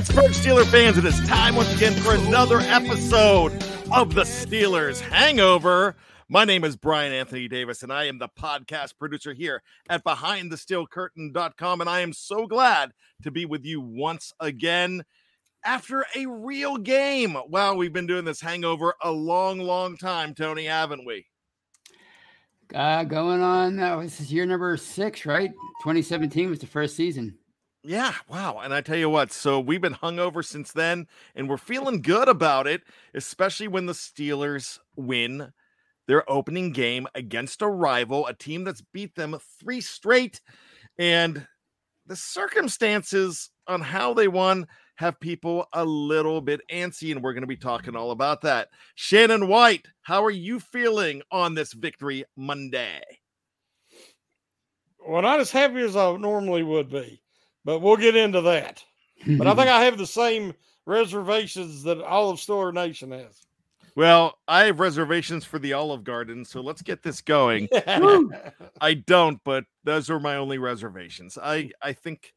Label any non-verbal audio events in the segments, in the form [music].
Pittsburgh Steeler fans, it is time once again for another episode of the Steelers Hangover. My name is Brian Anthony Davis, and I am the podcast producer here at BehindTheSteelCurtain.com. And I am so glad to be with you once again after a real game. Wow, we've been doing this hangover a long, long time, Tony, haven't we? Uh, going on, this is year number six, right? 2017 was the first season. Yeah, wow. And I tell you what, so we've been hungover since then, and we're feeling good about it, especially when the Steelers win their opening game against a rival, a team that's beat them three straight. And the circumstances on how they won have people a little bit antsy, and we're going to be talking all about that. Shannon White, how are you feeling on this victory Monday? Well, not as happy as I normally would be but we'll get into that. but I think [laughs] I have the same reservations that Olive Store Nation has. Well, I have reservations for the Olive Garden, so let's get this going. [laughs] I don't, but those are my only reservations. I I think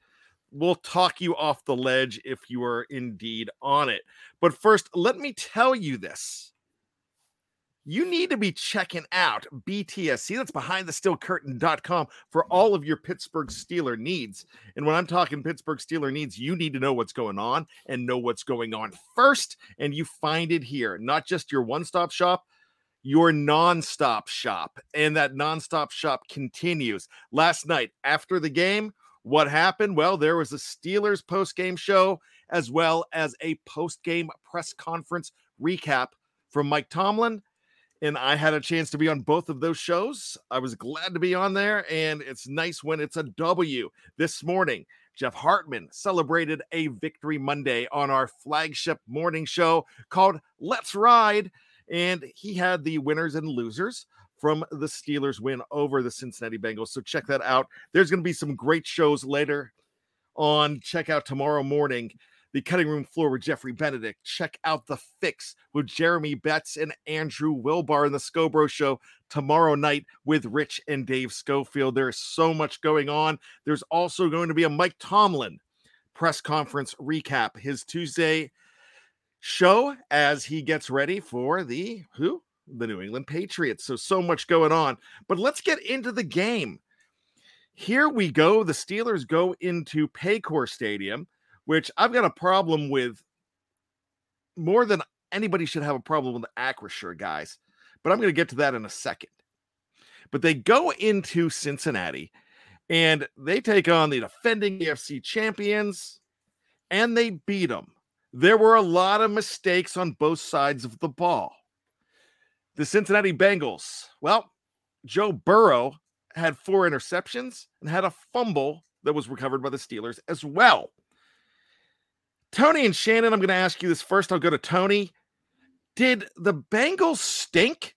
we'll talk you off the ledge if you are indeed on it. But first, let me tell you this you need to be checking out BTSC. That's behind the steel curtain.com for mm-hmm. all of your Pittsburgh Steeler needs. And when I'm talking Pittsburgh Steeler needs, you need to know what's going on and know what's going on first. And you find it here, not just your one stop shop, your non-stop shop. And that non-stop shop continues. Last night after the game, what happened? Well, there was a Steelers post-game show as well as a post-game press conference recap from Mike Tomlin and I had a chance to be on both of those shows. I was glad to be on there, and it's nice when it's a W. This morning, Jeff Hartman celebrated a victory Monday on our flagship morning show called Let's Ride, and he had the winners and losers from the Steelers win over the Cincinnati Bengals. So check that out. There's going to be some great shows later on. Check out tomorrow morning the cutting room floor with Geoffrey Benedict. Check out the fix with Jeremy Betts and Andrew Wilbar in the Scobro Show tomorrow night with Rich and Dave Schofield. There is so much going on. There's also going to be a Mike Tomlin press conference recap, his Tuesday show as he gets ready for the who? The New England Patriots. So, so much going on. But let's get into the game. Here we go. The Steelers go into Paycor Stadium which I've got a problem with more than anybody should have a problem with Acrisure, guys. But I'm going to get to that in a second. But they go into Cincinnati and they take on the defending AFC champions and they beat them. There were a lot of mistakes on both sides of the ball. The Cincinnati Bengals, well, Joe Burrow had four interceptions and had a fumble that was recovered by the Steelers as well. Tony and Shannon, I'm going to ask you this first. I'll go to Tony. Did the Bengals stink?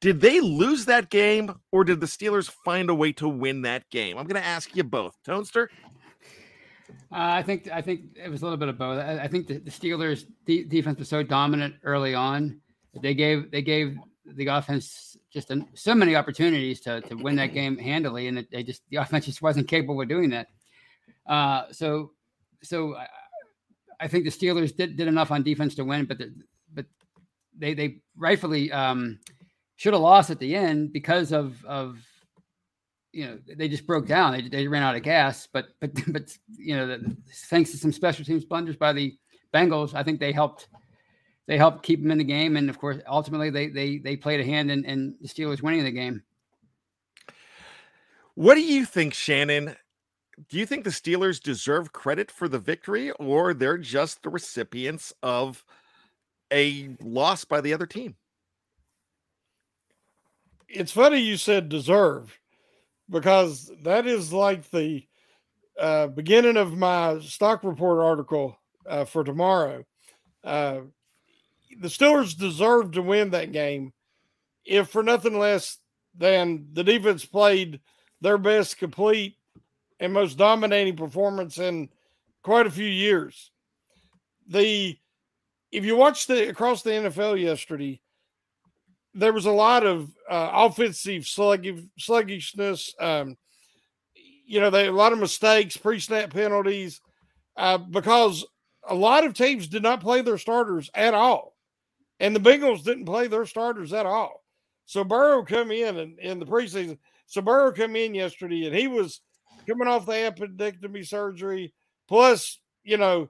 Did they lose that game, or did the Steelers find a way to win that game? I'm going to ask you both. Tonester. Uh, I think I think it was a little bit of both. I, I think the, the Steelers' de- defense was so dominant early on they gave they gave the offense just an, so many opportunities to to win that game handily, and it, they just the offense just wasn't capable of doing that. Uh, so so I think the Steelers did, did enough on defense to win, but the, but they they rightfully um, should have lost at the end because of of you know they just broke down. They, they ran out of gas. But but [laughs] but you know the, thanks to some special teams blunders by the Bengals, I think they helped they helped keep them in the game, and of course ultimately they they they played a hand in, in the Steelers winning the game. What do you think, Shannon? Do you think the Steelers deserve credit for the victory or they're just the recipients of a loss by the other team? It's funny you said deserve because that is like the uh, beginning of my stock report article uh, for tomorrow. Uh, the Steelers deserve to win that game, if for nothing less than the defense played their best complete and most dominating performance in quite a few years. The if you watched the across the NFL yesterday, there was a lot of uh, offensive sluggish, sluggishness. Um, you know, they a lot of mistakes, pre-snap penalties, uh, because a lot of teams did not play their starters at all. And the Bengals didn't play their starters at all. So Burrow come in and in the preseason. So Burrow come in yesterday and he was coming off the appendectomy surgery. Plus, you know,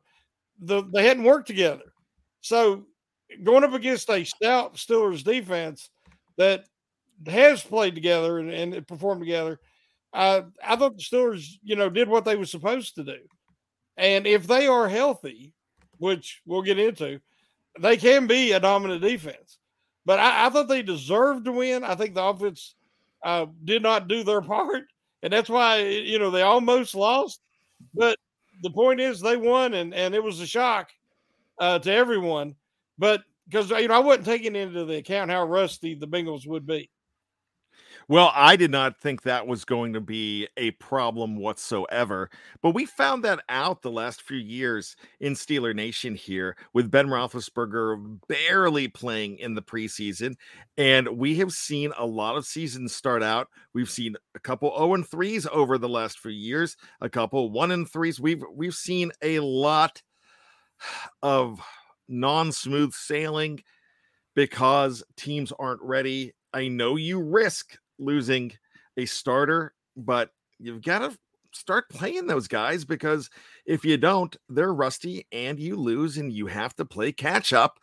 the they hadn't worked together. So going up against a stout Steelers defense that has played together and, and performed together, uh, I thought the Steelers, you know, did what they were supposed to do. And if they are healthy, which we'll get into, they can be a dominant defense. But I, I thought they deserved to win. I think the offense uh, did not do their [laughs] part, and that's why you know they almost lost. But the point is, they won, and and it was a shock uh, to everyone. But because you know I wasn't taking into the account how rusty the Bengals would be. Well, I did not think that was going to be a problem whatsoever, but we found that out the last few years in Steeler Nation here with Ben Roethlisberger barely playing in the preseason, and we have seen a lot of seasons start out. We've seen a couple 0 and 3s over the last few years, a couple 1 and 3s. We've we've seen a lot of non-smooth sailing because teams aren't ready. I know you risk losing a starter, but you've got to start playing those guys because if you don't, they're rusty and you lose and you have to play catch up.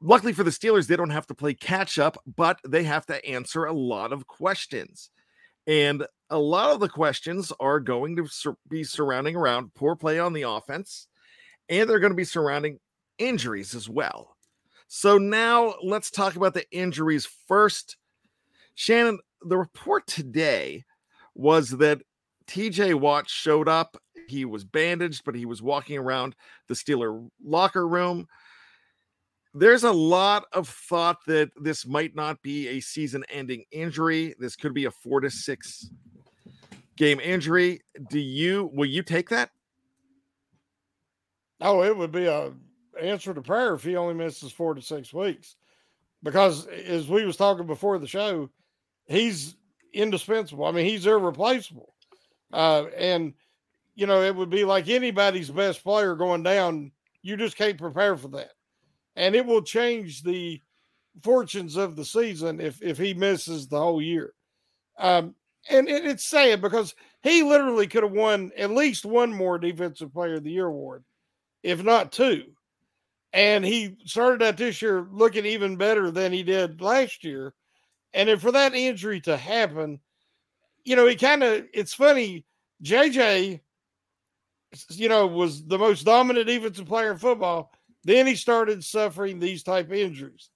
Luckily for the Steelers, they don't have to play catch up, but they have to answer a lot of questions. And a lot of the questions are going to sur- be surrounding around poor play on the offense, and they're going to be surrounding injuries as well. So now let's talk about the injuries first. Shannon, the report today was that TJ Watt showed up. He was bandaged, but he was walking around the Steeler locker room. There's a lot of thought that this might not be a season ending injury. This could be a four to six game injury. Do you, will you take that? Oh, it would be a answer to prayer if he only misses four to six weeks. Because as we was talking before the show, he's indispensable. I mean, he's irreplaceable. Uh, and you know, it would be like anybody's best player going down. You just can't prepare for that, and it will change the fortunes of the season if if he misses the whole year. Um, and it, it's sad because he literally could have won at least one more Defensive Player of the Year award, if not two. And he started out this year looking even better than he did last year. And then for that injury to happen, you know, he kind of, it's funny. JJ, you know, was the most dominant defensive player in football. Then he started suffering these type injuries.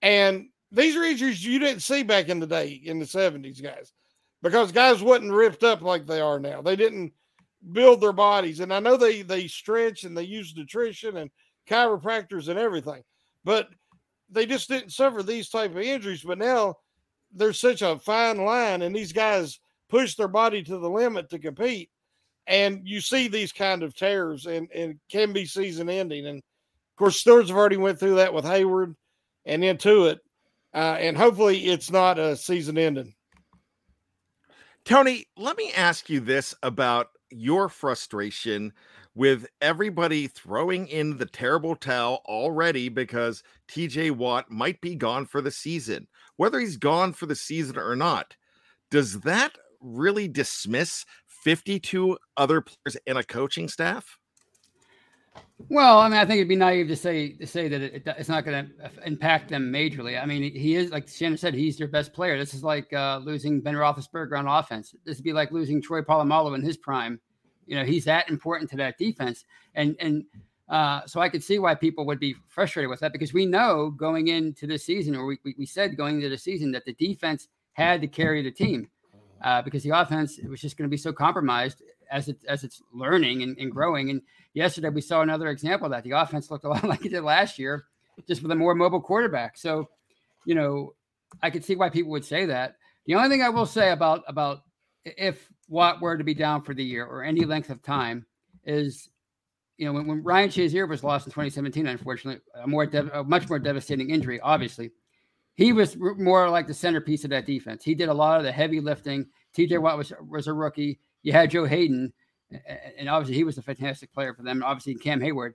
And these are injuries you didn't see back in the day in the 70s, guys, because guys wasn't ripped up like they are now. They didn't build their bodies. And I know they they stretch and they use nutrition and chiropractors and everything. But they just didn't suffer these type of injuries. But now there's such a fine line, and these guys push their body to the limit to compete. And you see these kind of tears, and, and can be season ending. And of course, Steelers have already went through that with Heyward and Tuitt. Uh, and hopefully, it's not a season ending. Tony, let me ask you this about your frustration with everybody throwing in the terrible towel already because TJ Watt might be gone for the season. Whether he's gone for the season or not, does that really dismiss 52 other players and a coaching staff? Well, I mean, I think it'd be naive to say to say that it, it's not going to impact them majorly. I mean, he is like Shannon said, he's their best player. This is like uh, losing Ben Roethlisberger on offense. This would be like losing Troy Polamalu in his prime you know, he's that important to that defense. And and uh, so I could see why people would be frustrated with that because we know going into the season, or we, we said going into the season that the defense had to carry the team uh, because the offense was just going to be so compromised as it as it's learning and, and, growing. And yesterday we saw another example of that the offense looked a lot [laughs] like it did last year, just with a more mobile quarterback. So, you know, I could see why people would say that. The only thing I will say about about if Watt were to be down for the year or any length of time is, you know, when, when Ryan Shazier was lost in 2017, unfortunately, a more dev- a much more devastating injury, obviously, he was more like the centerpiece of that defense. He did a lot of the heavy lifting. TJ Watt was was a rookie. You had Joe Haden, and obviously he was a fantastic player for them. Obviously Cam Heyward,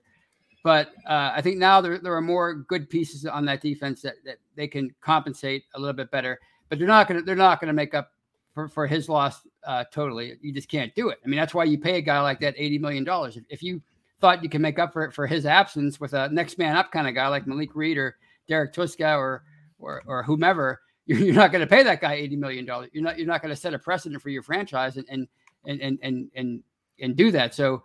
but uh, I think now there there are more good pieces on that defense that, that they can compensate a little bit better. But they're not gonna they're not gonna make up for, for his loss uh, totally. You just can't do it. I mean that's why you pay a guy like that eighty million dollars. If, if you thought you can make up for it for his absence with a next man up kind of guy like Malik Reed or Derek Tuszka or or, or whomever, [laughs] you're, not going to pay that guy eighty million dollars. You're not you're not going to set a precedent for your franchise and and and and and and do that. So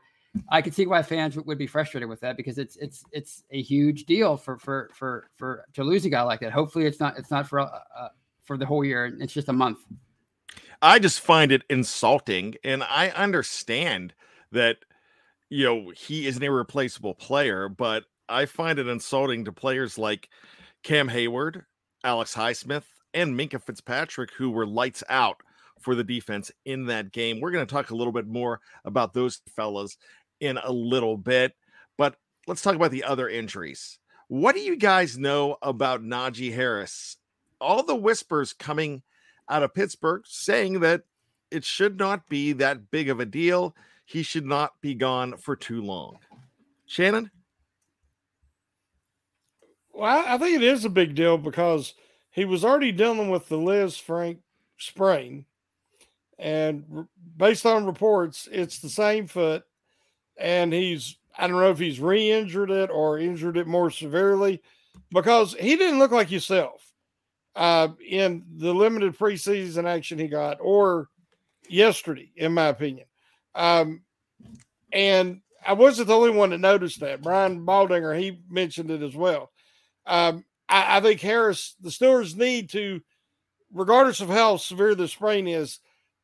I could see why fans would be frustrated with that because it's it's it's a huge deal for for for for to lose a guy like that. Hopefully, it's not it's not for uh, uh for the whole year. It's just a month. I just find it insulting, and I understand that you know he is an irreplaceable player, but I find it insulting to players like Cam Heyward, Alex Highsmith, and Minkah Fitzpatrick, who were lights out for the defense in that game. We're going to talk a little bit more about those fellas in a little bit, but let's talk about the other injuries. What do you guys know about Najee Harris? All the whispers coming out of Pittsburgh saying that it should not be that big of a deal. He should not be gone for too long. Shannon? Well, I think it is a big deal because he was already dealing with the Lisfranc sprain. And based on reports, it's the same foot. And he's, I don't know if he's re injured it or injured it more severely because he didn't look like himself uh, in the limited preseason action he got or yesterday, in my opinion. Um, and I wasn't the only one that noticed that. Brian Baldinger, he mentioned it as well. Um, I, I, think Harris, the Steelers need to, regardless of how severe the sprain is,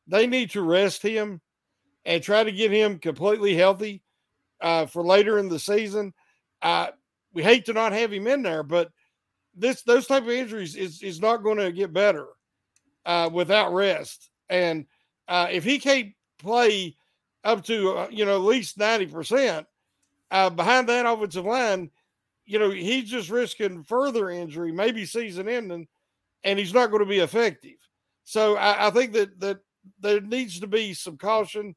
they need to rest him and try to get him completely healthy uh, for later in the season. Uh, we hate to not have him in there, but this those type of injuries is is not going to get better uh, without rest. And uh, if he can't play up to uh, you know at least ninety percent uh, behind that offensive line, you know he's just risking further injury, maybe season ending, and he's not going to be effective. So I, I think that that there needs to be some caution,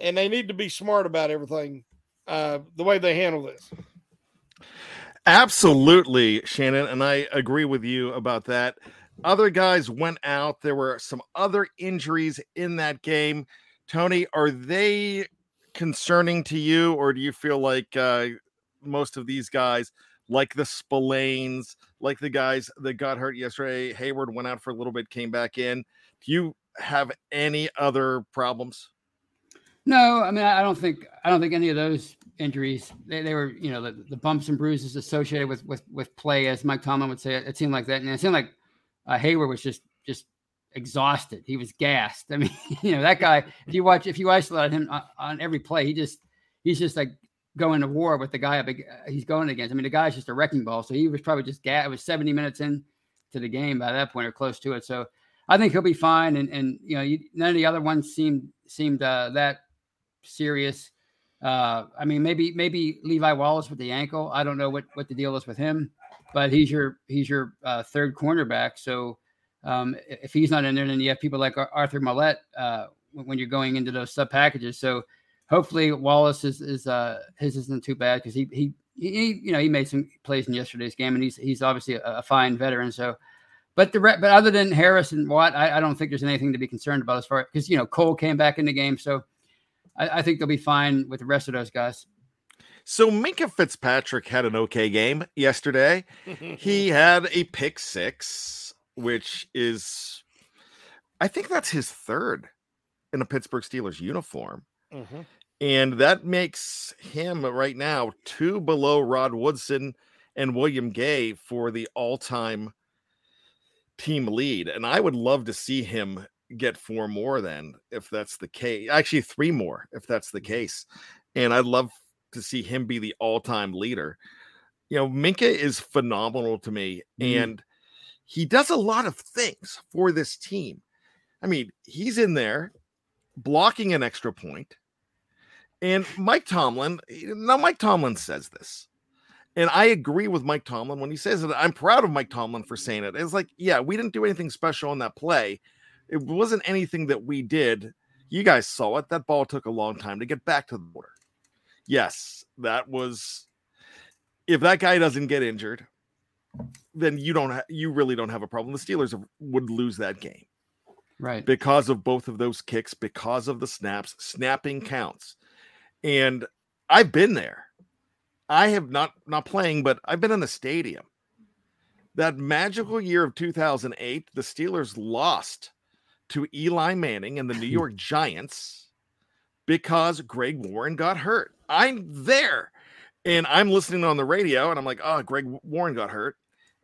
and they need to be smart about everything, uh, the way they handle this. Absolutely, Shannon, and I agree with you about that. Other guys went out. There were some other injuries in that game. Tony, are they concerning to you, or do you feel like uh, most of these guys, like the Spillanes, like the guys that got hurt yesterday, Heyward went out for a little bit, came back in? Do you have any other problems? No, I mean I don't think I don't think any of those injuries they, they were you know the, the bumps and bruises associated with with with play as Mike Tomlin would say it, it seemed like that. And it seemed like uh, Heyward was just just exhausted. He was gassed. I mean [laughs] you know that guy if you watch if you isolate him on, on every play he just he's just like going to war with the guy up he's going against. I mean the guy's just a wrecking ball. So he was probably just gas it was 70 minutes in to the game by that point or close to it. So I think he'll be fine. And and you know, you, none of the other ones seemed seemed uh, that serious. Uh, I mean, maybe maybe Levi Wallace with the ankle. I don't know what what the deal is with him, but he's your he's your uh, third cornerback. So um, if he's not in there, then you have people like Arthur Maulet uh, when you're going into those sub packages. So hopefully Wallace is is uh, his isn't too bad because he, he he you know he made some plays in yesterday's game and he's he's obviously a, a fine veteran. So but the but other than Harris and Watt, I, I don't think there's anything to be concerned about as far because you know Cole came back in the game, so I, I think they'll be fine with the rest of those guys. So Minkah Fitzpatrick had an okay game yesterday. [laughs] he had a pick six, which is, I think that's his third in a Pittsburgh Steelers uniform. Mm-hmm. And that makes him right now two below Rod Woodson and William Gay for the all time team lead. And I would love to see him get four more then, if that's the case. Actually, three more, if that's the mm-hmm. case. And I'd love to see him be the all time leader. You know, Minkah is phenomenal to me, mm-hmm. and he does a lot of things for this team. I mean, he's in there blocking an extra point. And Mike Tomlin, now Mike Tomlin says this. And I agree with Mike Tomlin when he says it. I'm proud of Mike Tomlin for saying it. It's like, yeah, we didn't do anything special on that play. It wasn't anything that we did You guys saw it. That ball took a long time to get back to the border. Yes, that was. If that guy doesn't get injured, then you don't. Ha- you really don't have a problem. The Steelers would lose that game Right. because of both of those kicks, because of the snaps. Snapping counts, and I've been there. I have not not playing, but I've been in the stadium. That magical year of 2008, the Steelers lost to Eli Manning and the New [laughs] York Giants because Greg Warren got hurt. I'm there and I'm listening on the radio and I'm like, oh, Greg Warren got hurt.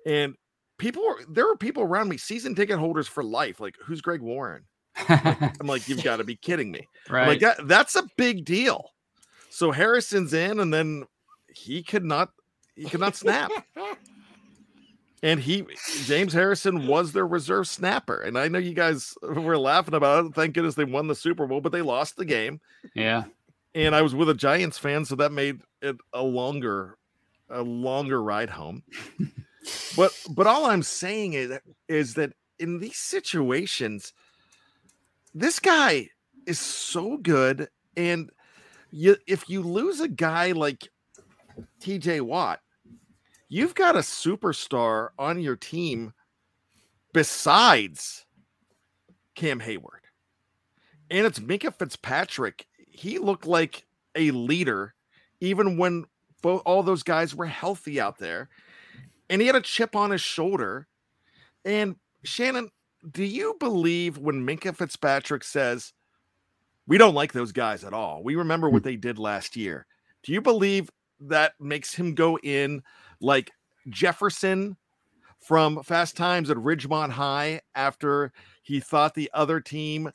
And people were there were people around me, season ticket holders for life. Like, who's Greg Warren? [laughs] I'm like, you've got to be kidding me. I'm right. Like that, that's a big deal. So Harrison's in, and then he could not he could not snap. [laughs] And he James Harrison was their reserve snapper. And I know you guys were laughing about it. Thank goodness they won the Super Bowl, but they lost the game. yeah. And I was with a Giants fan, so that made it a longer, a longer ride home. [laughs] but but all I'm saying is is that in these situations, this guy is so good. And you if you lose a guy like TJ Watt, you've got a superstar on your team besides Cam Heyward. And it's Minkah Fitzpatrick. He looked like a leader even when both all those guys were healthy out there. And he had a chip on his shoulder. And Shannon, do you believe when Minkah Fitzpatrick says, we don't like those guys at all? We remember hmm. what they did last year. Do you believe that makes him go in like Jefferson from Fast Times at Ridgemont High after he thought the other team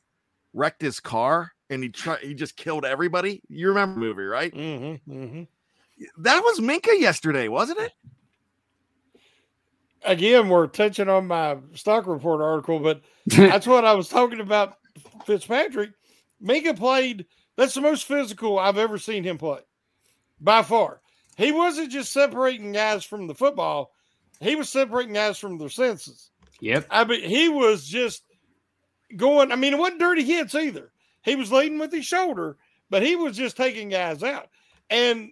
wrecked his car and he tried he just killed everybody? You remember the movie, right? Mm-hmm, mm-hmm. That was Minkah yesterday, wasn't it? Again, we're touching on my stock report article, but [laughs] that's what I was talking about. Fitzpatrick, Minkah played. That's the most physical I've ever seen him play, by far. He wasn't just separating guys from the football; he was separating guys from their senses. yep. I mean, he was just going. I mean, it wasn't dirty hits either. He was leading with his shoulder, but he was just taking guys out. And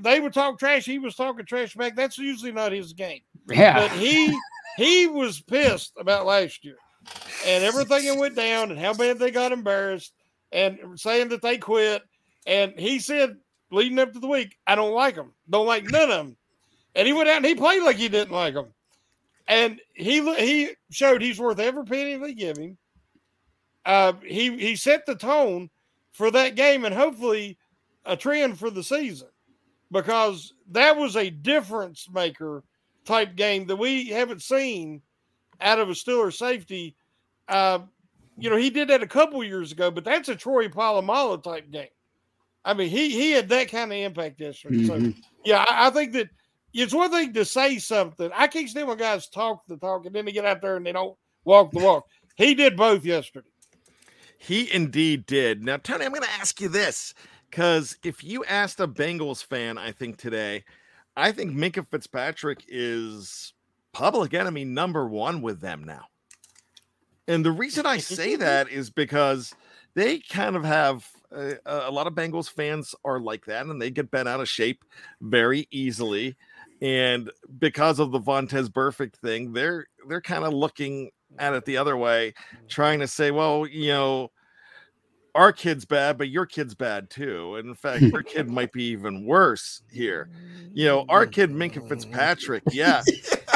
they would talk trash. He was talking trash back. That's usually not his game. Yeah. But he [laughs] he was pissed about last year and everything that went down and how bad they got embarrassed and saying that they quit. And he said leading up to the week, I don't like them. Don't like none of them. And he went out and he played like he didn't like them. And he he showed he's worth every penny they give him. Uh, he he set the tone for that game and hopefully a trend for the season because that was a difference maker type game that we haven't seen out of a Steeler safety. Uh, you know, he did that a couple years ago, but that's a Troy Polamalu type game. I mean, he he had that kind of impact yesterday. So Mhm. yeah, I, I think that it's one thing to say something. I can't stand when guys talk the talk and then they get out there and they don't walk the walk. He did both yesterday. He indeed did. Now, Tony, I'm going to ask you this because if you asked a Bengals fan, I think today, I think Minkah Fitzpatrick is public enemy number one with them now. And the reason I say that is because they kind of have uh, a lot of Bengals fans are like that and they get bent out of shape very easily. And because of the Vontaze Burfict thing, they're they're kind of looking at it the other way, trying to say, well, you know, our kid's bad, but your kid's bad too. And in fact, your kid [laughs] might be even worse here. You know, our kid Minkah Fitzpatrick, yeah,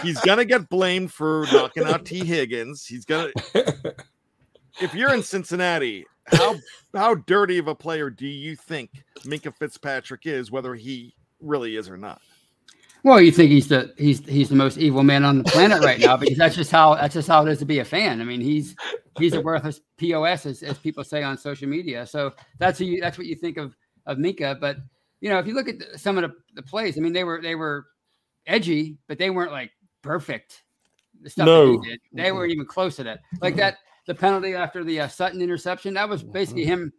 he's [laughs] gonna get blamed for knocking out Tee Higgins. He's gonna [laughs] if you're in Cincinnati, how how dirty of a player do you think Minkah Fitzpatrick is, whether he really is or not? Well, you think he's the he's he's the most evil man on the planet right now because that's just how that's just how it is to be a fan. I mean, he's he's a worthless pos as, as people say on social media. So that's who you, that's what you think of of Minkah. But you know, if you look at the, some of the, the plays, I mean, they were they were edgy, but they weren't like Burfict. The stuff that No. he did, they weren't even close to that. Like that, the penalty after the uh, Sutton interception, that was basically him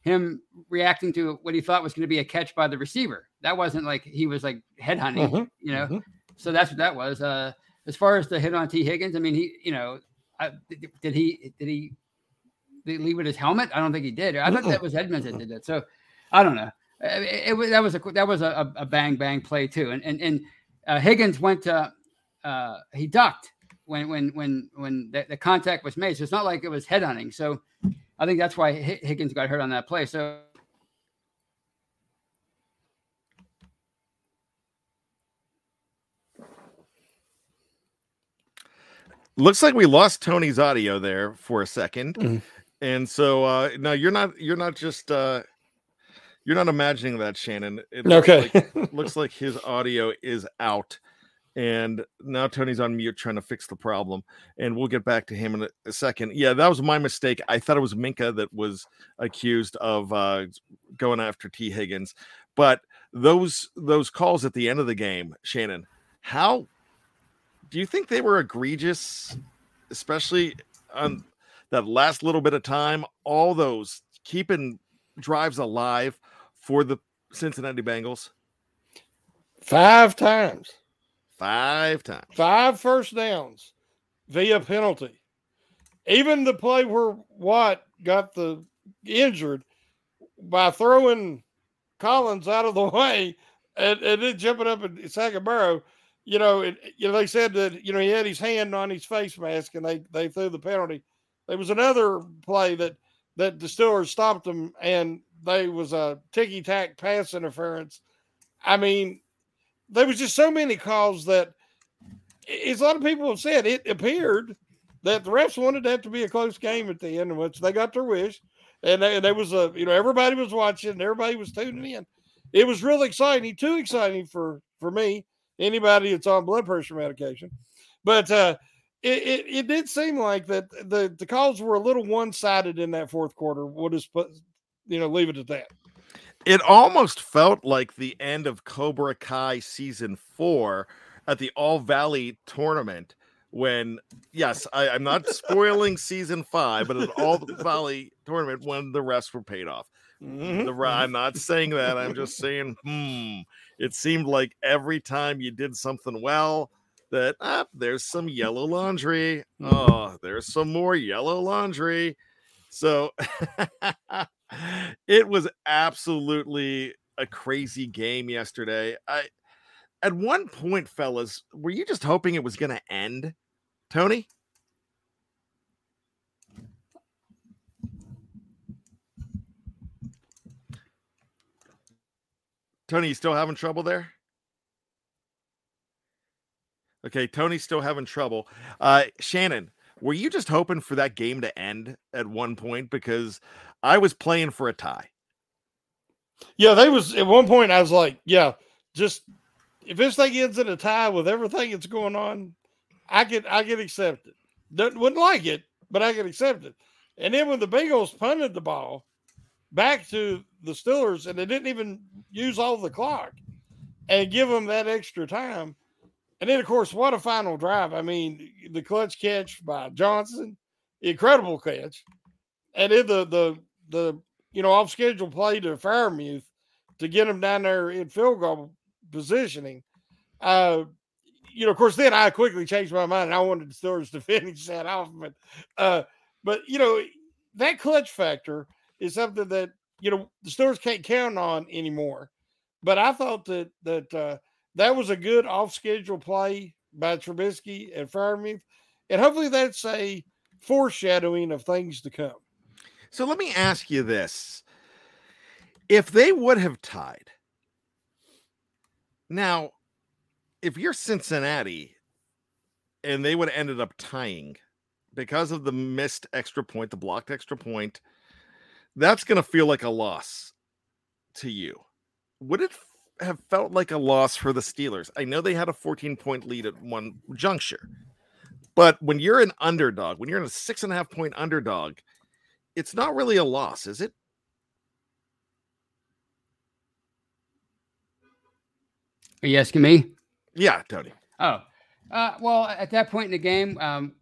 him reacting to what he thought was going to be a catch by the receiver. That wasn't like he was like head hunting, Mhm. you know. Mhm. So that's what that was. Uh, as far as the hit on Tee Higgins, I mean, he, you know, I, did, did he did he lead with his helmet? I don't think he did. I thought that was Edmunds that did that. So I don't know. It, it, it that was a that was a, a, bang bang play too. And and and uh, Higgins went to uh, he ducked when when when when the, the, contact was made. So it's not like it was head hunting. So I think that's why Higgins got hurt on that play. So. Looks like we lost Tony's audio there for a 2nd mm-hmm. and so uh, no, you're not. You're not just. Uh, you're not imagining that, Shannon. It okay. Looks like, [laughs] looks like his audio is out and now Tony's on mute trying to fix the problem. And we'll get back to him in a, second. Yeah, that was my mistake. I thought it was Minkah that was accused of uh, going after Tee Higgins, but those those calls at the end of the game, Shannon, how do you think they were egregious, especially on that last little bit of time? All those keeping drives alive for the Cincinnati Bengals. Five times Five times. Five first downs via penalty. Even the play where Watt got the injured by throwing Collins out of the [laughs] way and, and then jumping up and Burrow, you know, it, you know, they said that, you know, he had his hand on his face mask and they, they threw the penalty. There was another play that, that the Steelers stopped them and they was a ticky tack pass interference. I mean, there was just so many calls that as a lot of people have said, it appeared that the refs wanted that to be a close game at the end, which they got their wish. And, and there was a, you know, everybody was watching, and everybody was tuning in. It was really exciting, too exciting for for me, anybody that's on blood pressure medication. But uh, it, it, it did seem like that the the calls were a little one sided in that fourth quarter. We'll just put, you know, leave it at that it almost felt like the end of Cobra Kai season four at the All Valley tournament when yes, I, am not spoiling season five, but at All Valley tournament when the rest were paid off. Mm-hmm. The, I'm not saying that. I'm just saying, hmm. It seemed like every time you did something well, that ah, there's some yellow laundry. Mm. Oh, there's some more yellow laundry. So [laughs] it was absolutely a crazy game yesterday. I at one point, fellas, were you just hoping it was going to end, Tony? Tony, you still having trouble there? Okay, Tony's still having trouble. Uh, Shannon, were you just hoping for that game to end at one point? Because I was playing for a tie. Yeah, they was at one point. I was like, yeah, just if this thing ends in a tie with everything that's going on, I could I could accept it. wouldn't like it, but I could accept it. And then when the Bengals punted the ball back to the Steelers, and they didn't even use all the clock and give them that extra time, and then, of course, what a final drive. I mean, the clutch catch by Johnson, incredible catch. And then the, the, the, you know, off schedule play to Freiermuth to get him down there in field goal positioning. Uh, you know, of course, then I quickly changed my mind. I wanted the Steelers to [laughs] finish that off, but, uh, but you know, that clutch factor is something that you know the Steelers can't count on anymore. But I thought that that uh, that was a good off schedule play by Trubisky and Freiermuth. And hopefully that's a foreshadowing of things to come. So let me ask you this. If they would have tied, now, if you're Cincinnati and they would have ended up tying because of the missed extra point, the blocked extra point, that's going to feel like a loss to you. Would it have felt like a loss for the Steelers. I know they had a 14 point lead at one juncture, but when you're an underdog, when you're in a six and a half point underdog, it's not really a loss, is it? Are you asking me? Yeah, Tony. Oh, uh, well, at that point in the game, um,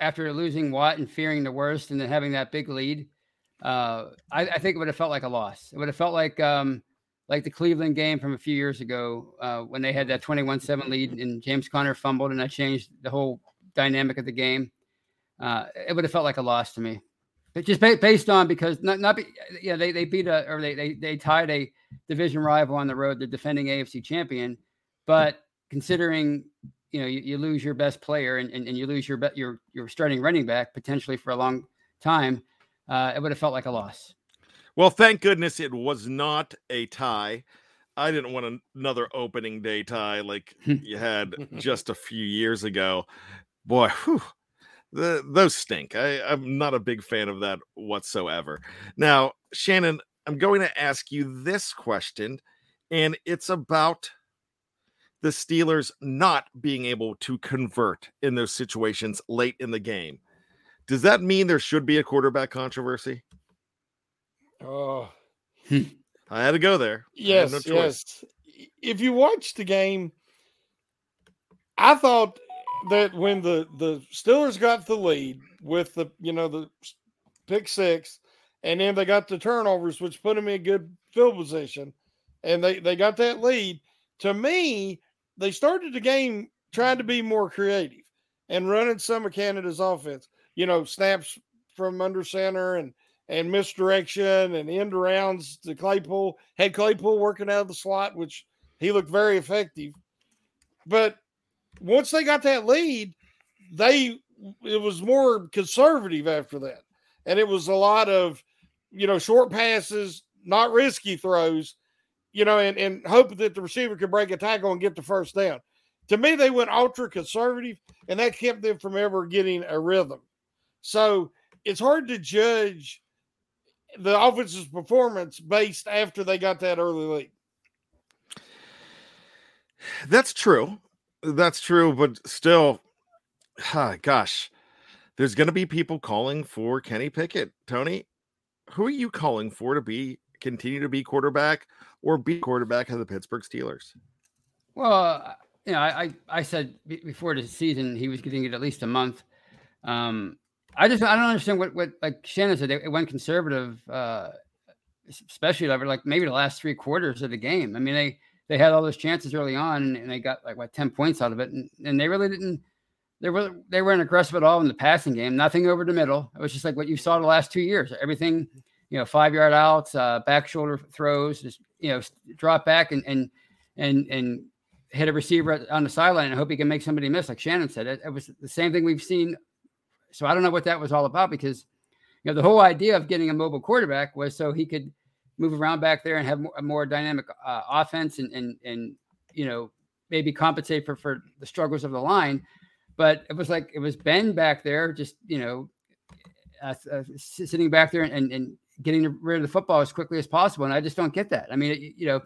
after losing Watt and fearing the worst, and then having that big lead, uh, I, I, think it would have felt like a loss. It would have felt like um, like the Cleveland game from a few years ago uh, when they had that 21 7 lead and James Conner fumbled and that changed the whole dynamic of the game. Uh, it would have felt like a loss to me. But just based on because not not be, yeah they they beat a or they they they tied a division rival on the road, the defending AFC champion. But considering you know you, you lose your best player and, and, and you lose your your your starting running back potentially for a long time, uh, it would have felt like a loss. Well, thank goodness it was not a tie. I didn't want another opening day tie like hmm. you had [laughs] just a few years ago. Boy, whew, the, those stink. I, I'm not a big fan of that whatsoever. Now, Shannon, I'm going to ask you this question, and it's about the Steelers not being able to convert in those situations late in the game. Does that mean there should be a quarterback controversy? Oh, hmm. I had to go there. Yes, no yes. If you watch the game, I thought that when the the Steelers got the lead with the you know the pick six, and then they got the turnovers, which put them in good field position, and they they got that lead. To me, they started the game trying to be more creative and running some of Canada's offense. You know, snaps from under center and and misdirection and end rounds to Claypool. Had Claypool working out of the slot, which he looked very effective. But once they got that lead, they it was more conservative after that. And it was a lot of, you know, short passes, not risky throws, you know, and, and hope that the receiver could break a tackle and get the first down. To me, they went ultra conservative, and that kept them from ever getting a rhythm. So it's hard to judge the offense's performance based after they got that early lead. That's true. That's true, but still, ah, gosh, there's going to be people calling for Kenny Pickett. Tony, who are you calling for to be continue to be quarterback or be quarterback of the Pittsburgh Steelers? Well, you know, I I said before the season he was getting it at least a month. Um, I just I don't understand what what like Shannon said. It went conservative, uh, especially over like maybe the last three quarters of the game. I mean, they they had all those chances early on, and, they got like what ten points out of it, and, and they really didn't. They were they weren't aggressive at all in the passing game. Nothing over the middle. It was just like what you saw the last two years. Everything, you know, five yard outs, uh, back shoulder throws, just you know, drop back and and and and hit a receiver on the sideline and hope he can make somebody miss, like Shannon said. It, it was the same thing we've seen so I don't know what that was all about because you know the whole idea of getting a mobile quarterback was so he could move around back there and have a more dynamic uh, offense and and and you know maybe compensate for for the struggles of the line. But it was like it was Ben back there, just you know, uh, uh, sitting back there and, and getting rid of the football as quickly as possible. And I just don't get that. I mean, you know,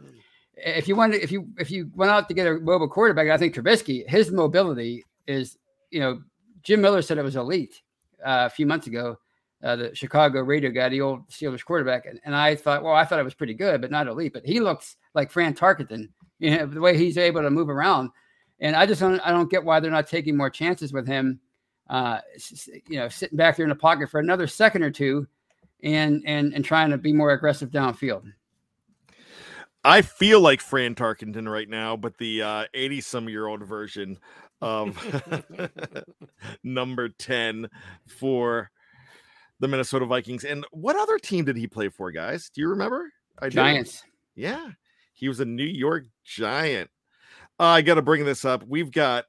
if you wanted, if you if you went out to get a mobile quarterback, I think Trubisky, his mobility is, you know, Jim Miller said it was elite uh, a few months ago. Uh, the Chicago radio guy, the old Steelers quarterback, and, and, I thought, well, I thought it was pretty good, but not elite. But he looks like Fran Tarkenton, you know, the way he's able to move around. And I just don't, I don't get why they're not taking more chances with him. Uh, you know, sitting back there in the pocket for another second or two, and and and trying to be more aggressive downfield. I feel like Fran Tarkenton right now, but the 80 uh, some year old version of [laughs] number 10 for the Minnesota Vikings. And what other team did he play for, guys? Do you remember? I Giants. Yeah. He was a New York Giant. Uh, I got to bring this up. We've got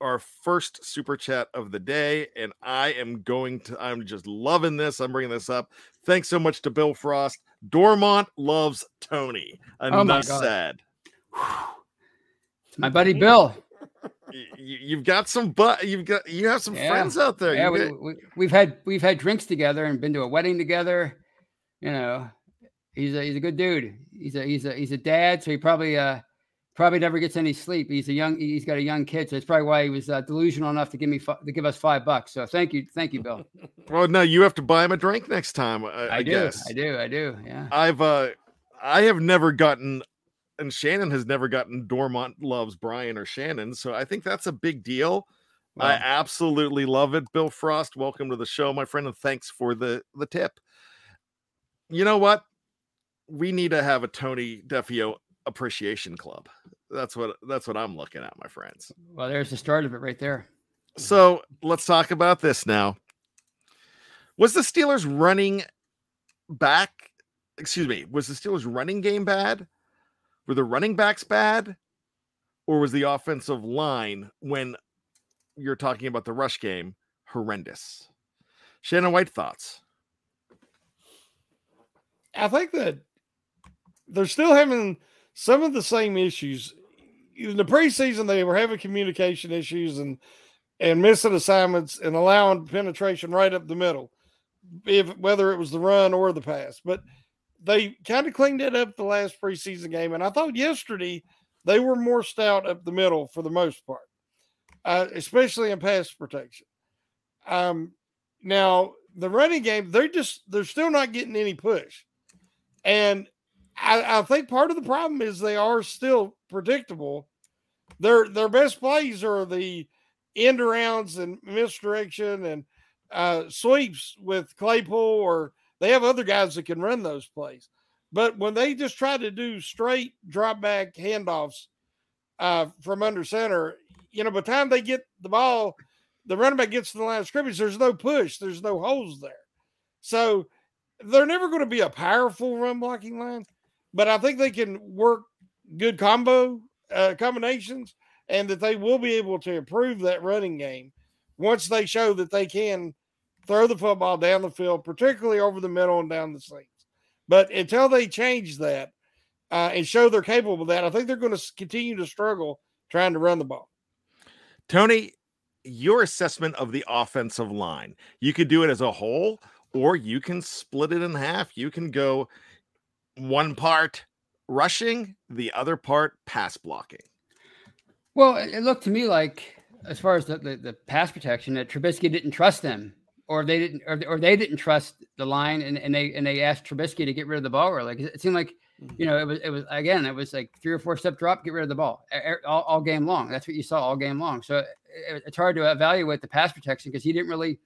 our first super chat of the day, and I am going to, I'm just loving this. I'm bringing this up. Thanks so much to Bill Frost. Dormont loves Tony. Enough oh said. It's my buddy Bill you, have got some but you've got you have some yeah. friends out there. Yeah, we, we, we've had we've had drinks together and been to a wedding together. You know, he's a he's a good dude. He's a he's a he's a dad, so he probably uh probably never gets any sleep. He's a young he's got a young kid, so it's probably why he was uh, delusional enough to give me to give us five bucks. So thank you, thank you, Bill. [laughs] well, now you have to buy him a drink next time. I, I, I do, guess. I do, I do. Yeah, I've uh I have never gotten and Shannon has never gotten Dormont loves Brian or Shannon, so I think that's a big deal. Wow. I absolutely love it. Bill Frost, welcome to the show, my friend, and thanks for the the tip. You know what? We need to have a Tony Defeo appreciation club. That's what that's what I'm looking at, my friends. Well, there's the start of it right there. So let's talk about this now. Was the Steelers running back? Excuse me. Was the Steelers running game bad? Were the running backs bad? Or was the offensive line, when you're talking about the rush game, horrendous? Shannon White thoughts. I think that they're still having some of the same issues. In the preseason, they were having communication issues and and missing assignments and allowing penetration right up the middle, if whether it was the run or the pass. But they kind of cleaned it up the last preseason game, and I thought yesterday they were more stout up the middle for the most part, uh, especially in pass protection. Um, now the running game, they're just they're still not getting any push, and I, I think part of the problem is they are still predictable. Their their best plays are the end arounds and misdirection and uh, sweeps with Claypool, or they have other guys that can run those plays. But when they just try to do straight drop back handoffs uh, from under center, you know, by the time they get the ball, the running back gets to the line of scrimmage, there's no push, there's no holes there. So they're never going to be a powerful run blocking line, but I think they can work good combo uh, combinations and that they will be able to improve that running game once they show that they can throw the football down the field, particularly over the middle and down the seams. But until they change that uh, and show they're capable of that, I think they're going to continue to struggle trying to run the ball. Tony, your assessment of the offensive line, you could do it as a whole, or you can split it in half. You can go one part rushing, the other part pass blocking. Well, it looked to me like, as far as the, the, the pass protection, that Trubisky didn't trust them, or they didn't, or, or they didn't trust the line, and, and they and they asked Trubisky to get rid of the ball early. It seemed like, you know, it was it was again, it was like three or four step drop, get rid of the ball all, all game long. That's what you saw all game long. So it, it's hard to evaluate the pass protection because he didn't really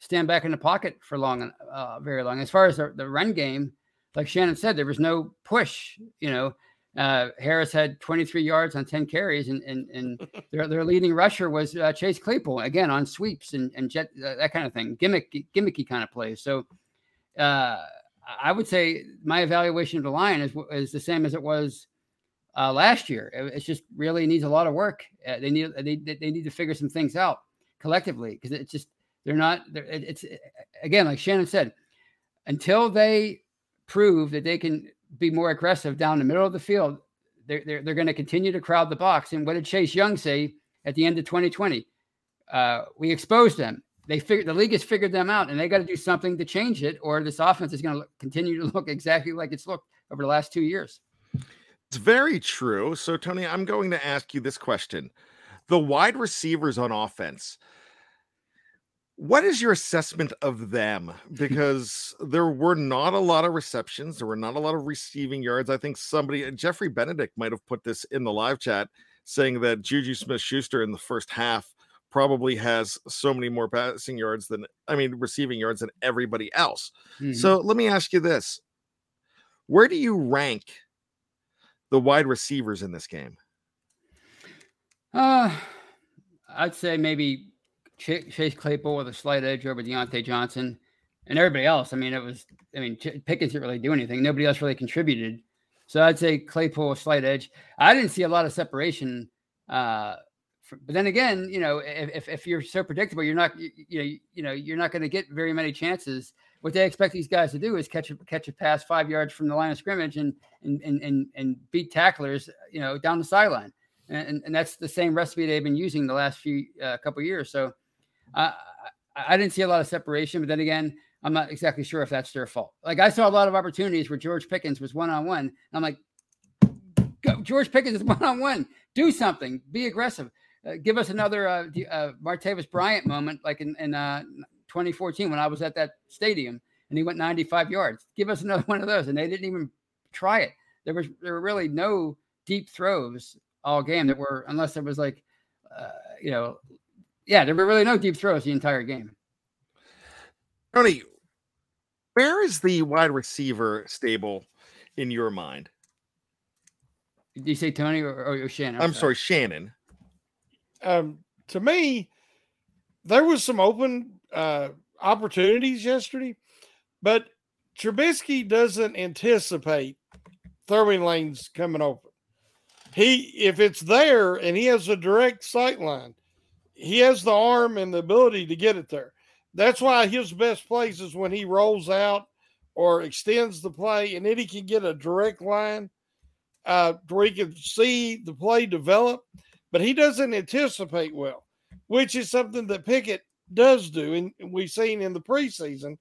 stand back in the pocket for long, uh, very long. As far as the, the run game, like Shannon said, there was no push. You know, uh, Harris had 23 yards on 10 carries, and and, and [laughs] their, their leading rusher was uh, Chase Claypool again on sweeps and and jet uh, that kind of thing, gimmick gimmicky kind of plays. So uh, I would say my evaluation of the line is is the same as it was uh, last year. It, it, just really needs a lot of work. Uh, they need they they need to figure some things out collectively because it's just they're not. They're, it's again like Shannon said, until they prove that they can be more aggressive down the middle of the field, they're, they're, they're going to continue to crowd the box. And what did Chase Young say at the end of 2020? Uh, we exposed them. They figured the league has figured them out, and they got to do something to change it, or this offense is going to continue to [laughs] look exactly like it's looked over the last two years. It's very true. So, Tony, I'm going to ask you this question: the wide receivers on offense what is your assessment of them? Because there were not a lot of receptions, there were not a lot of receiving yards. I think somebody, uh, Geoffrey Benedict, might have put this in the live chat saying that Juju Smith Schuster in the first half probably has so many more passing yards than, I mean, receiving yards than everybody else. Mm-hmm. So let me ask you this Where do you rank the wide receivers in this game? Uh, I'd say maybe Chase Claypool with a slight edge over Diontae Johnson and everybody else. I mean, it was, I mean, Pickens didn't really do anything. Nobody else really contributed. So I'd say Claypool a slight edge. I didn't see a lot of separation. Uh, for, but then again, you know, if, if you're so predictable, you're not, you, you know, you know, you're not going to get very many chances. What they expect these guys to do is catch a catch a pass five yards from the line of scrimmage and and and and, and beat tacklers, you know, down the sideline. And, and that's the same recipe they've been using the last few uh, couple years. So I, I didn't see a lot of separation, but then again, I'm not exactly sure if that's their fault. Like I saw a lot of opportunities where George Pickens was one on one. I'm like, George Pickens is one on one. Do something. Be aggressive. Uh, give us another uh, uh, Martavis Bryant moment, like in, in uh, 2014 when I was at that stadium and he went 95 yards. Give us another [laughs] one of those, and they didn't even try it. There was there were really no deep throws all game that were unless it was like, uh, you know, yeah, there were really no deep throws the entire game. Tony, where is the wide receiver stable in your mind? Did you say Tony or, or Shannon? I'm, I'm sorry. sorry, Shannon. Um, to me, there was some open uh, opportunities yesterday, but Trubisky doesn't anticipate throwing lanes coming open. He, if it's there and he has a direct sight line, he has the arm and the ability to get it there. That's why his best place is when he rolls out or extends the play, and then he can get a direct line uh, where he can see the play develop. But he doesn't anticipate well, which is something that Pickett does do, and we've seen in the preseason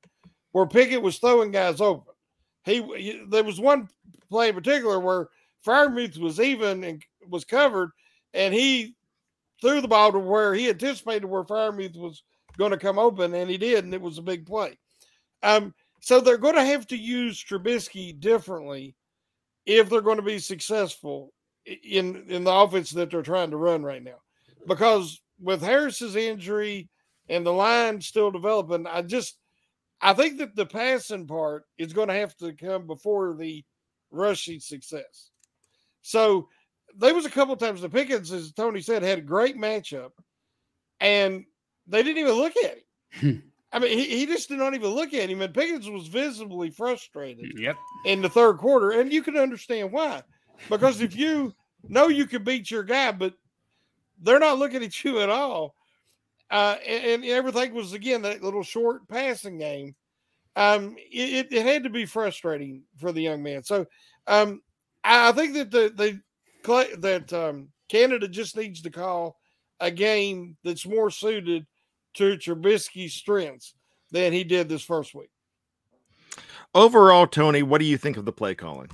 where Pickett was throwing guys open. He, he there was one play in particular where Freiermuth was even and was covered, and he threw the ball to where he anticipated where Freiermuth was going to come open, and he did, and it was a big play. Um, so they're going to have to use Trubisky differently if they're going to be successful in in the offense that they're trying to run right now. Because with Harris's injury and the line still developing, I just I think that the passing part is going to have to come before the rushing success. So there was a couple times the Pickens, as Tony said, had a great matchup, and they didn't even look at him. I mean, he, he just did not even look at him, and Pickens was visibly frustrated. Yep. In the third quarter, and you can understand why, because if you know you can beat your guy, but they're not looking at you at all, uh, and, and, everything was again that little short passing game. Um, it, it had to be frustrating for the young man. So, um, I think that the the that um, Canada just needs to call a game that's more suited to Trubisky's strengths than he did this first week. Overall, Tony, what do you think of the play calling?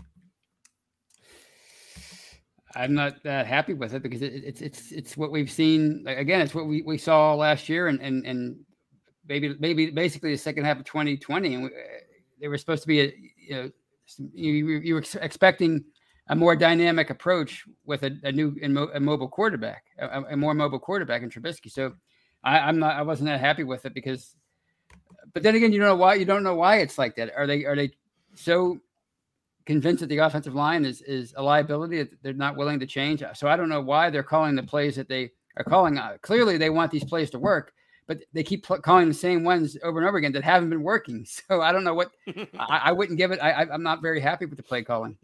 I'm not that happy with it because it, it's it's it's what we've seen again. It's what we, we saw last year and and and maybe maybe basically the second half of 2020, and we, they were supposed to be a you know you, you were expecting a more dynamic approach with a, a new a mobile quarterback, a, a, more mobile quarterback in Trubisky. So I, I'm not I wasn't that happy with it because, but then again, you don't know why you don't know why it's like that. Are they are they so convinced that the offensive line is is a liability that they're not willing to change. So I don't know why they're calling the plays that they are calling. Uh, clearly, they want these plays to work, but they keep pl- calling the same ones over and over again that haven't been working. [laughs] So I don't know what [laughs] I, I, wouldn't give it. I, I'm not very happy with the play calling.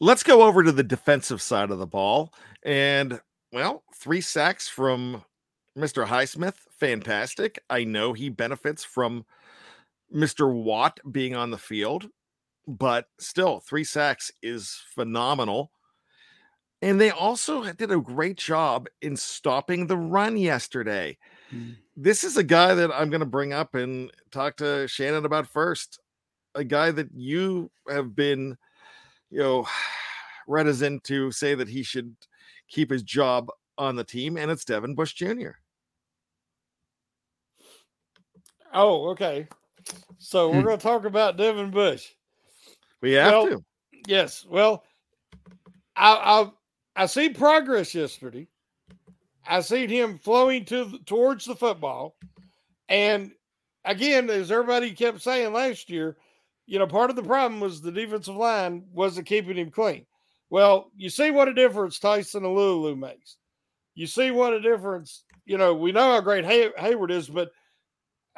Let's go over to the defensive side of the ball, and well, three sacks from Mr. Highsmith, fantastic. I know he benefits from Mr. Watt being on the field but still, three sacks is phenomenal. And they also did a great job in stopping the run yesterday. Mm. This is a guy that I'm going to bring up and talk to Shannon about first. A guy that you have been, you know, [sighs] reticent to say that he should keep his job on the team, and it's Devin Bush Jr. Oh, okay. So we're hmm. going to talk about Devin Bush. We have well, to. Yes. Well, I, I I see progress yesterday. I seen him flowing to towards the football, and again, as everybody kept saying last year, you know, part of the problem was the defensive line wasn't keeping him clean. Well, you see what a difference Tyson Alualu makes. You see what a difference. You know, we know how great Hay- Heyward is, but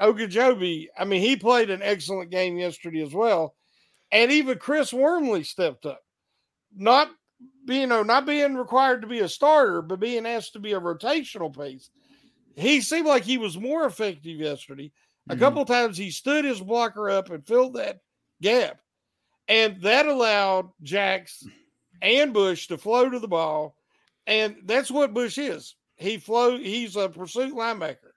Ogunjobi, I mean, he played an excellent game yesterday as well. And even Chris Wormley stepped up, not being, you know not being required to be a starter, but being asked to be a rotational piece. He seemed like he was more effective yesterday. A mm-hmm. couple times he stood his blocker up and filled that gap, and that allowed Jacks and Bush to flow to the ball, and that's what Bush is. He flow. He's a pursuit linebacker.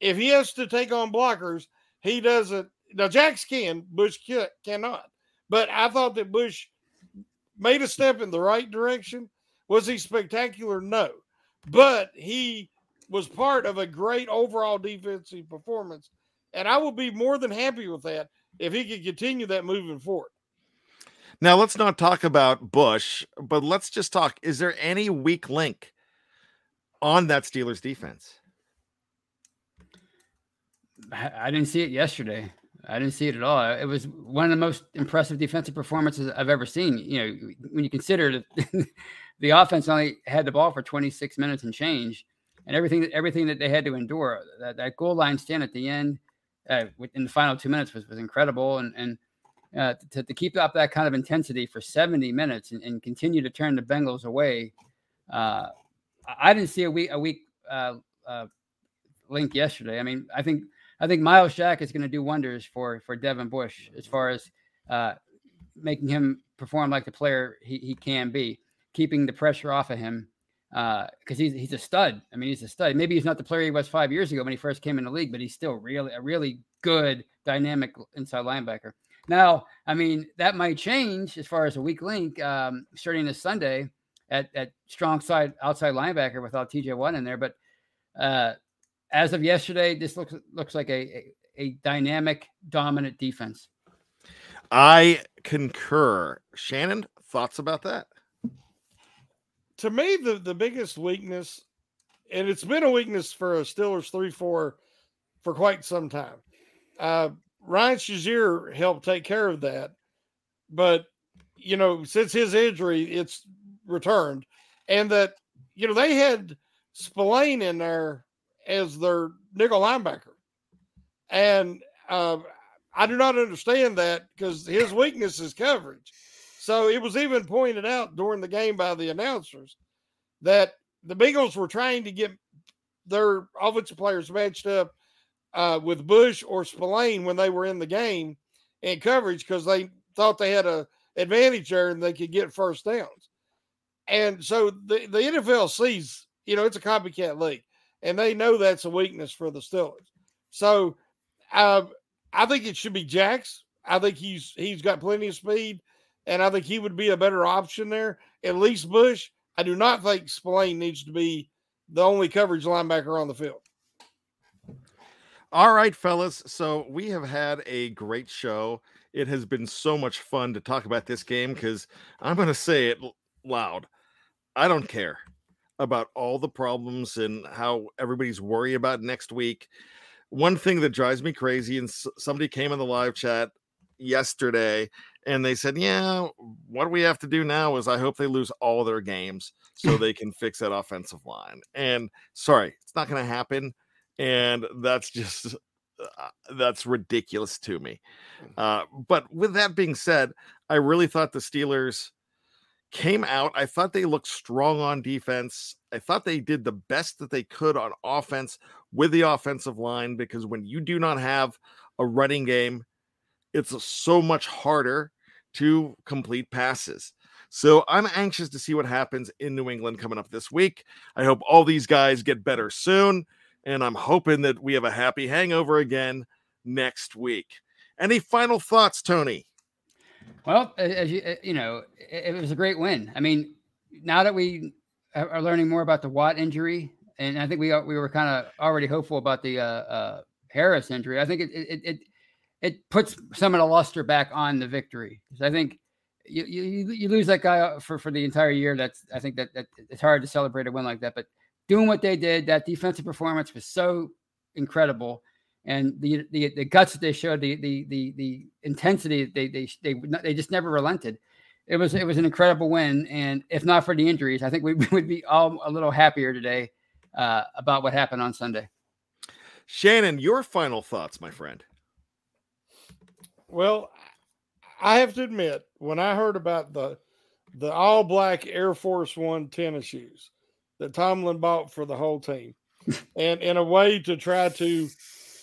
If he has to take on blockers, he doesn't. Now Jacks can, Bush cannot. But I thought that Bush made a step in the right direction. Was he spectacular? No. But he was part of a great overall defensive performance. And I will be more than happy with that if he could continue that moving forward. Now, let's not talk about Bush, but let's just talk. Is there any weak link on that Steelers defense? I didn't see it yesterday. I didn't see it at all. It was one of the most impressive defensive performances I've ever seen. You know, when you consider that [laughs] the offense only had the ball for 26 minutes and change, and everything that everything that they had to endure. That, that goal line stand at the end, uh, in the final two minutes was was incredible, and and uh, to, to keep up that kind of intensity for 70 minutes and, and continue to turn the Bengals away. Uh, I didn't see a weak a weak uh, uh, link yesterday. I mean, I think I think Myles Jack is going to do wonders for for Devin Bush as far as uh, making him perform like the player he, he can be, keeping the pressure off of him because uh, he's he's a stud. I mean, he's a stud. Maybe he's not the player he was five years ago when he first came in the league, but he's still really a really good dynamic inside linebacker. Now, I mean, that might change as far as a weak link um, starting this Sunday at, at strong side outside linebacker without TJ Watt in there. But uh, as of yesterday, this looks looks like a, a, a dynamic, dominant defense. I concur. Shannon, thoughts about that? To me, the, the biggest weakness, and it's been a weakness for a Steelers 3 4 for quite some time. Uh, Ryan Shazier helped take care of that. But, you know, since his injury, it's returned. And that, you know, they had Spillane in there as their nickel linebacker. And uh, I do not understand that because his weakness is coverage. So it was even pointed out during the game by the announcers that the Bengals were trying to get their offensive players matched up uh, with Bush or Spillane when they were in the game and coverage because they thought they had a advantage there and they could get first downs. And so the, the NFL sees, you know, it's a copycat league, and they know that's a weakness for the Steelers. So uh, I think it should be Jax. I think he's he's got plenty of speed, and I think he would be a better option there. At least Bush. I do not think Spillane needs to be the only coverage linebacker on the field. All right, fellas. So we have had a great show. It has been so much fun to talk about this game because I'm going to say it loud. I don't care about all the problems and how everybody's worried about next week. One thing that drives me crazy, and somebody came in the live chat yesterday and they said, Yeah, what we have to do now is I hope they lose all their games so [laughs] they can fix that offensive line. And sorry, it's not going to happen and that's just uh, that's ridiculous to me. Mm. Uh, but with that being said, I really thought the Steelers came out. I thought they looked strong on defense. I thought they did the best that they could on offense with the offensive line because when you do not have a running game, it's so much harder to complete passes. So I'm anxious to see what happens in New England coming up this week. I hope all these guys get better soon and I'm hoping that we have a happy hangover again next week. Any final thoughts, Tony? Well, as you you know, it, was a great win. I mean, now that we are learning more about the Watt injury, and I think we we were kind of already hopeful about the uh, uh, Harris injury. I think it, it it it puts some of the luster back on the victory. I think you, you you lose that guy for for the entire year. That's I think that, that it's hard to celebrate a win like that. But doing what they did. That defensive performance was so incredible, and the the, the guts that they showed, the the the the intensity they they they they just never relented. It was it was an incredible win, and if not for the injuries, I think we [laughs] would be all a little happier today uh, about what happened on Sunday. Shannon, your final thoughts, my friend. Well, I have to admit, when I heard about the the all black Air Force One tennis shoes, that Tomlin bought for the whole team, [laughs] and in a way to try to,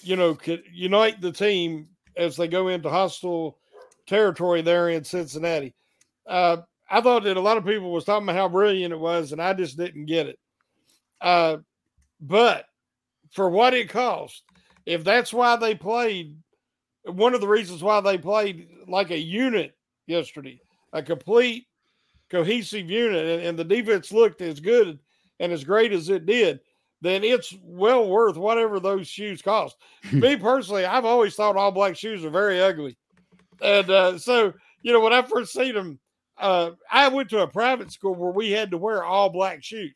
you know, unite the team as they go into hostile territory there in Cincinnati. Uh, I thought that a lot of people was talking about how brilliant it was, and I just didn't get it. Uh, but for what it cost, if that's why they played, one of the reasons why they played like a unit yesterday, a complete cohesive unit, and, and the defense looked as good and as great as it did, then it's well worth whatever those shoes cost. Me personally, I've always thought all black shoes are very ugly. And uh, so, you know, when I first seen them, uh, I went to a private school where we had to wear all black shoes.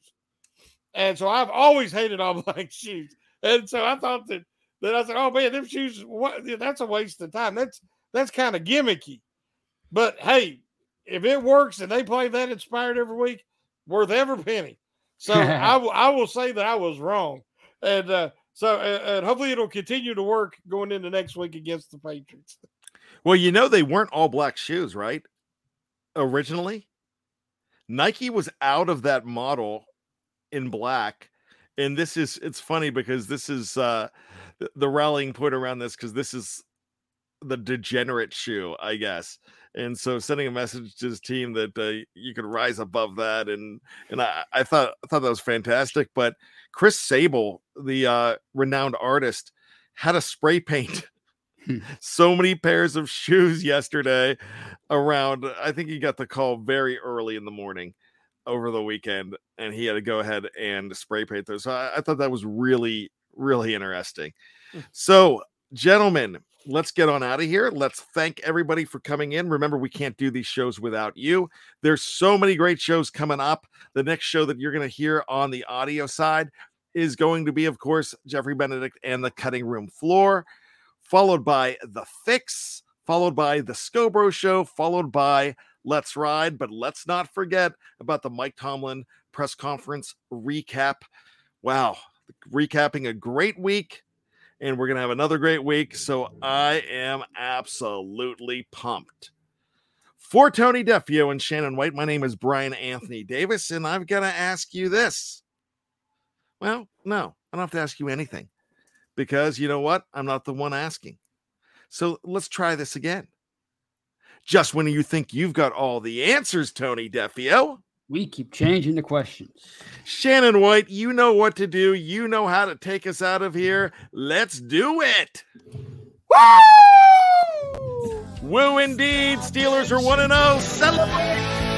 And so I've always hated all [laughs] black shoes. And so I thought that, that I said, oh man, them shoes, what, that's a waste of time. That's, that's kind of gimmicky. But hey, if it works and they play that inspired every week, worth every penny. So [laughs] I, w- I will say that I was wrong. And uh, so, and, and hopefully it'll continue to work going into next week against the Patriots. Well, you know, they weren't all black shoes, right? Originally, Nike was out of that model in black. And this is, it's funny because this is uh, the, rallying point around this because this is the degenerate shoe, I guess. And so sending a message to his team that uh, you could rise above that. And, and I, I thought, I thought that was fantastic. But Chris Sable, the uh, renowned artist, had a spray paint [laughs] so many pairs of shoes yesterday around i think he got the call very early in the morning over the weekend and he had to go ahead and spray paint those so i, I thought that was really really interesting. Hmm. So gentlemen let's get on out of here. Let's thank everybody for coming in. Remember we can't do these shows without you. There's so many great shows coming up. The next show that you're going to hear on the audio side is going to be of course geoffrey benedict and the cutting room floor followed by The Fix, followed by The Scobro Show, followed by Let's Ride. But let's not forget about the Mike Tomlin press conference recap. Wow, recapping a great week. And we're going to have another great week. So I am absolutely pumped. For Tony Defeo and Shannon White, my name is Brian Anthony Davis, and I've got to ask you this. Well, no, I don't have to ask you anything because you know what? I'm not the one asking. So let's try this again. Just when you think you've got all the answers, Tony Defeo. We keep changing the questions. Shannon White, you know what to do. You know how to take us out of here. Let's do it. Woo! Woo indeed. Steelers are 1 0. Celebrate.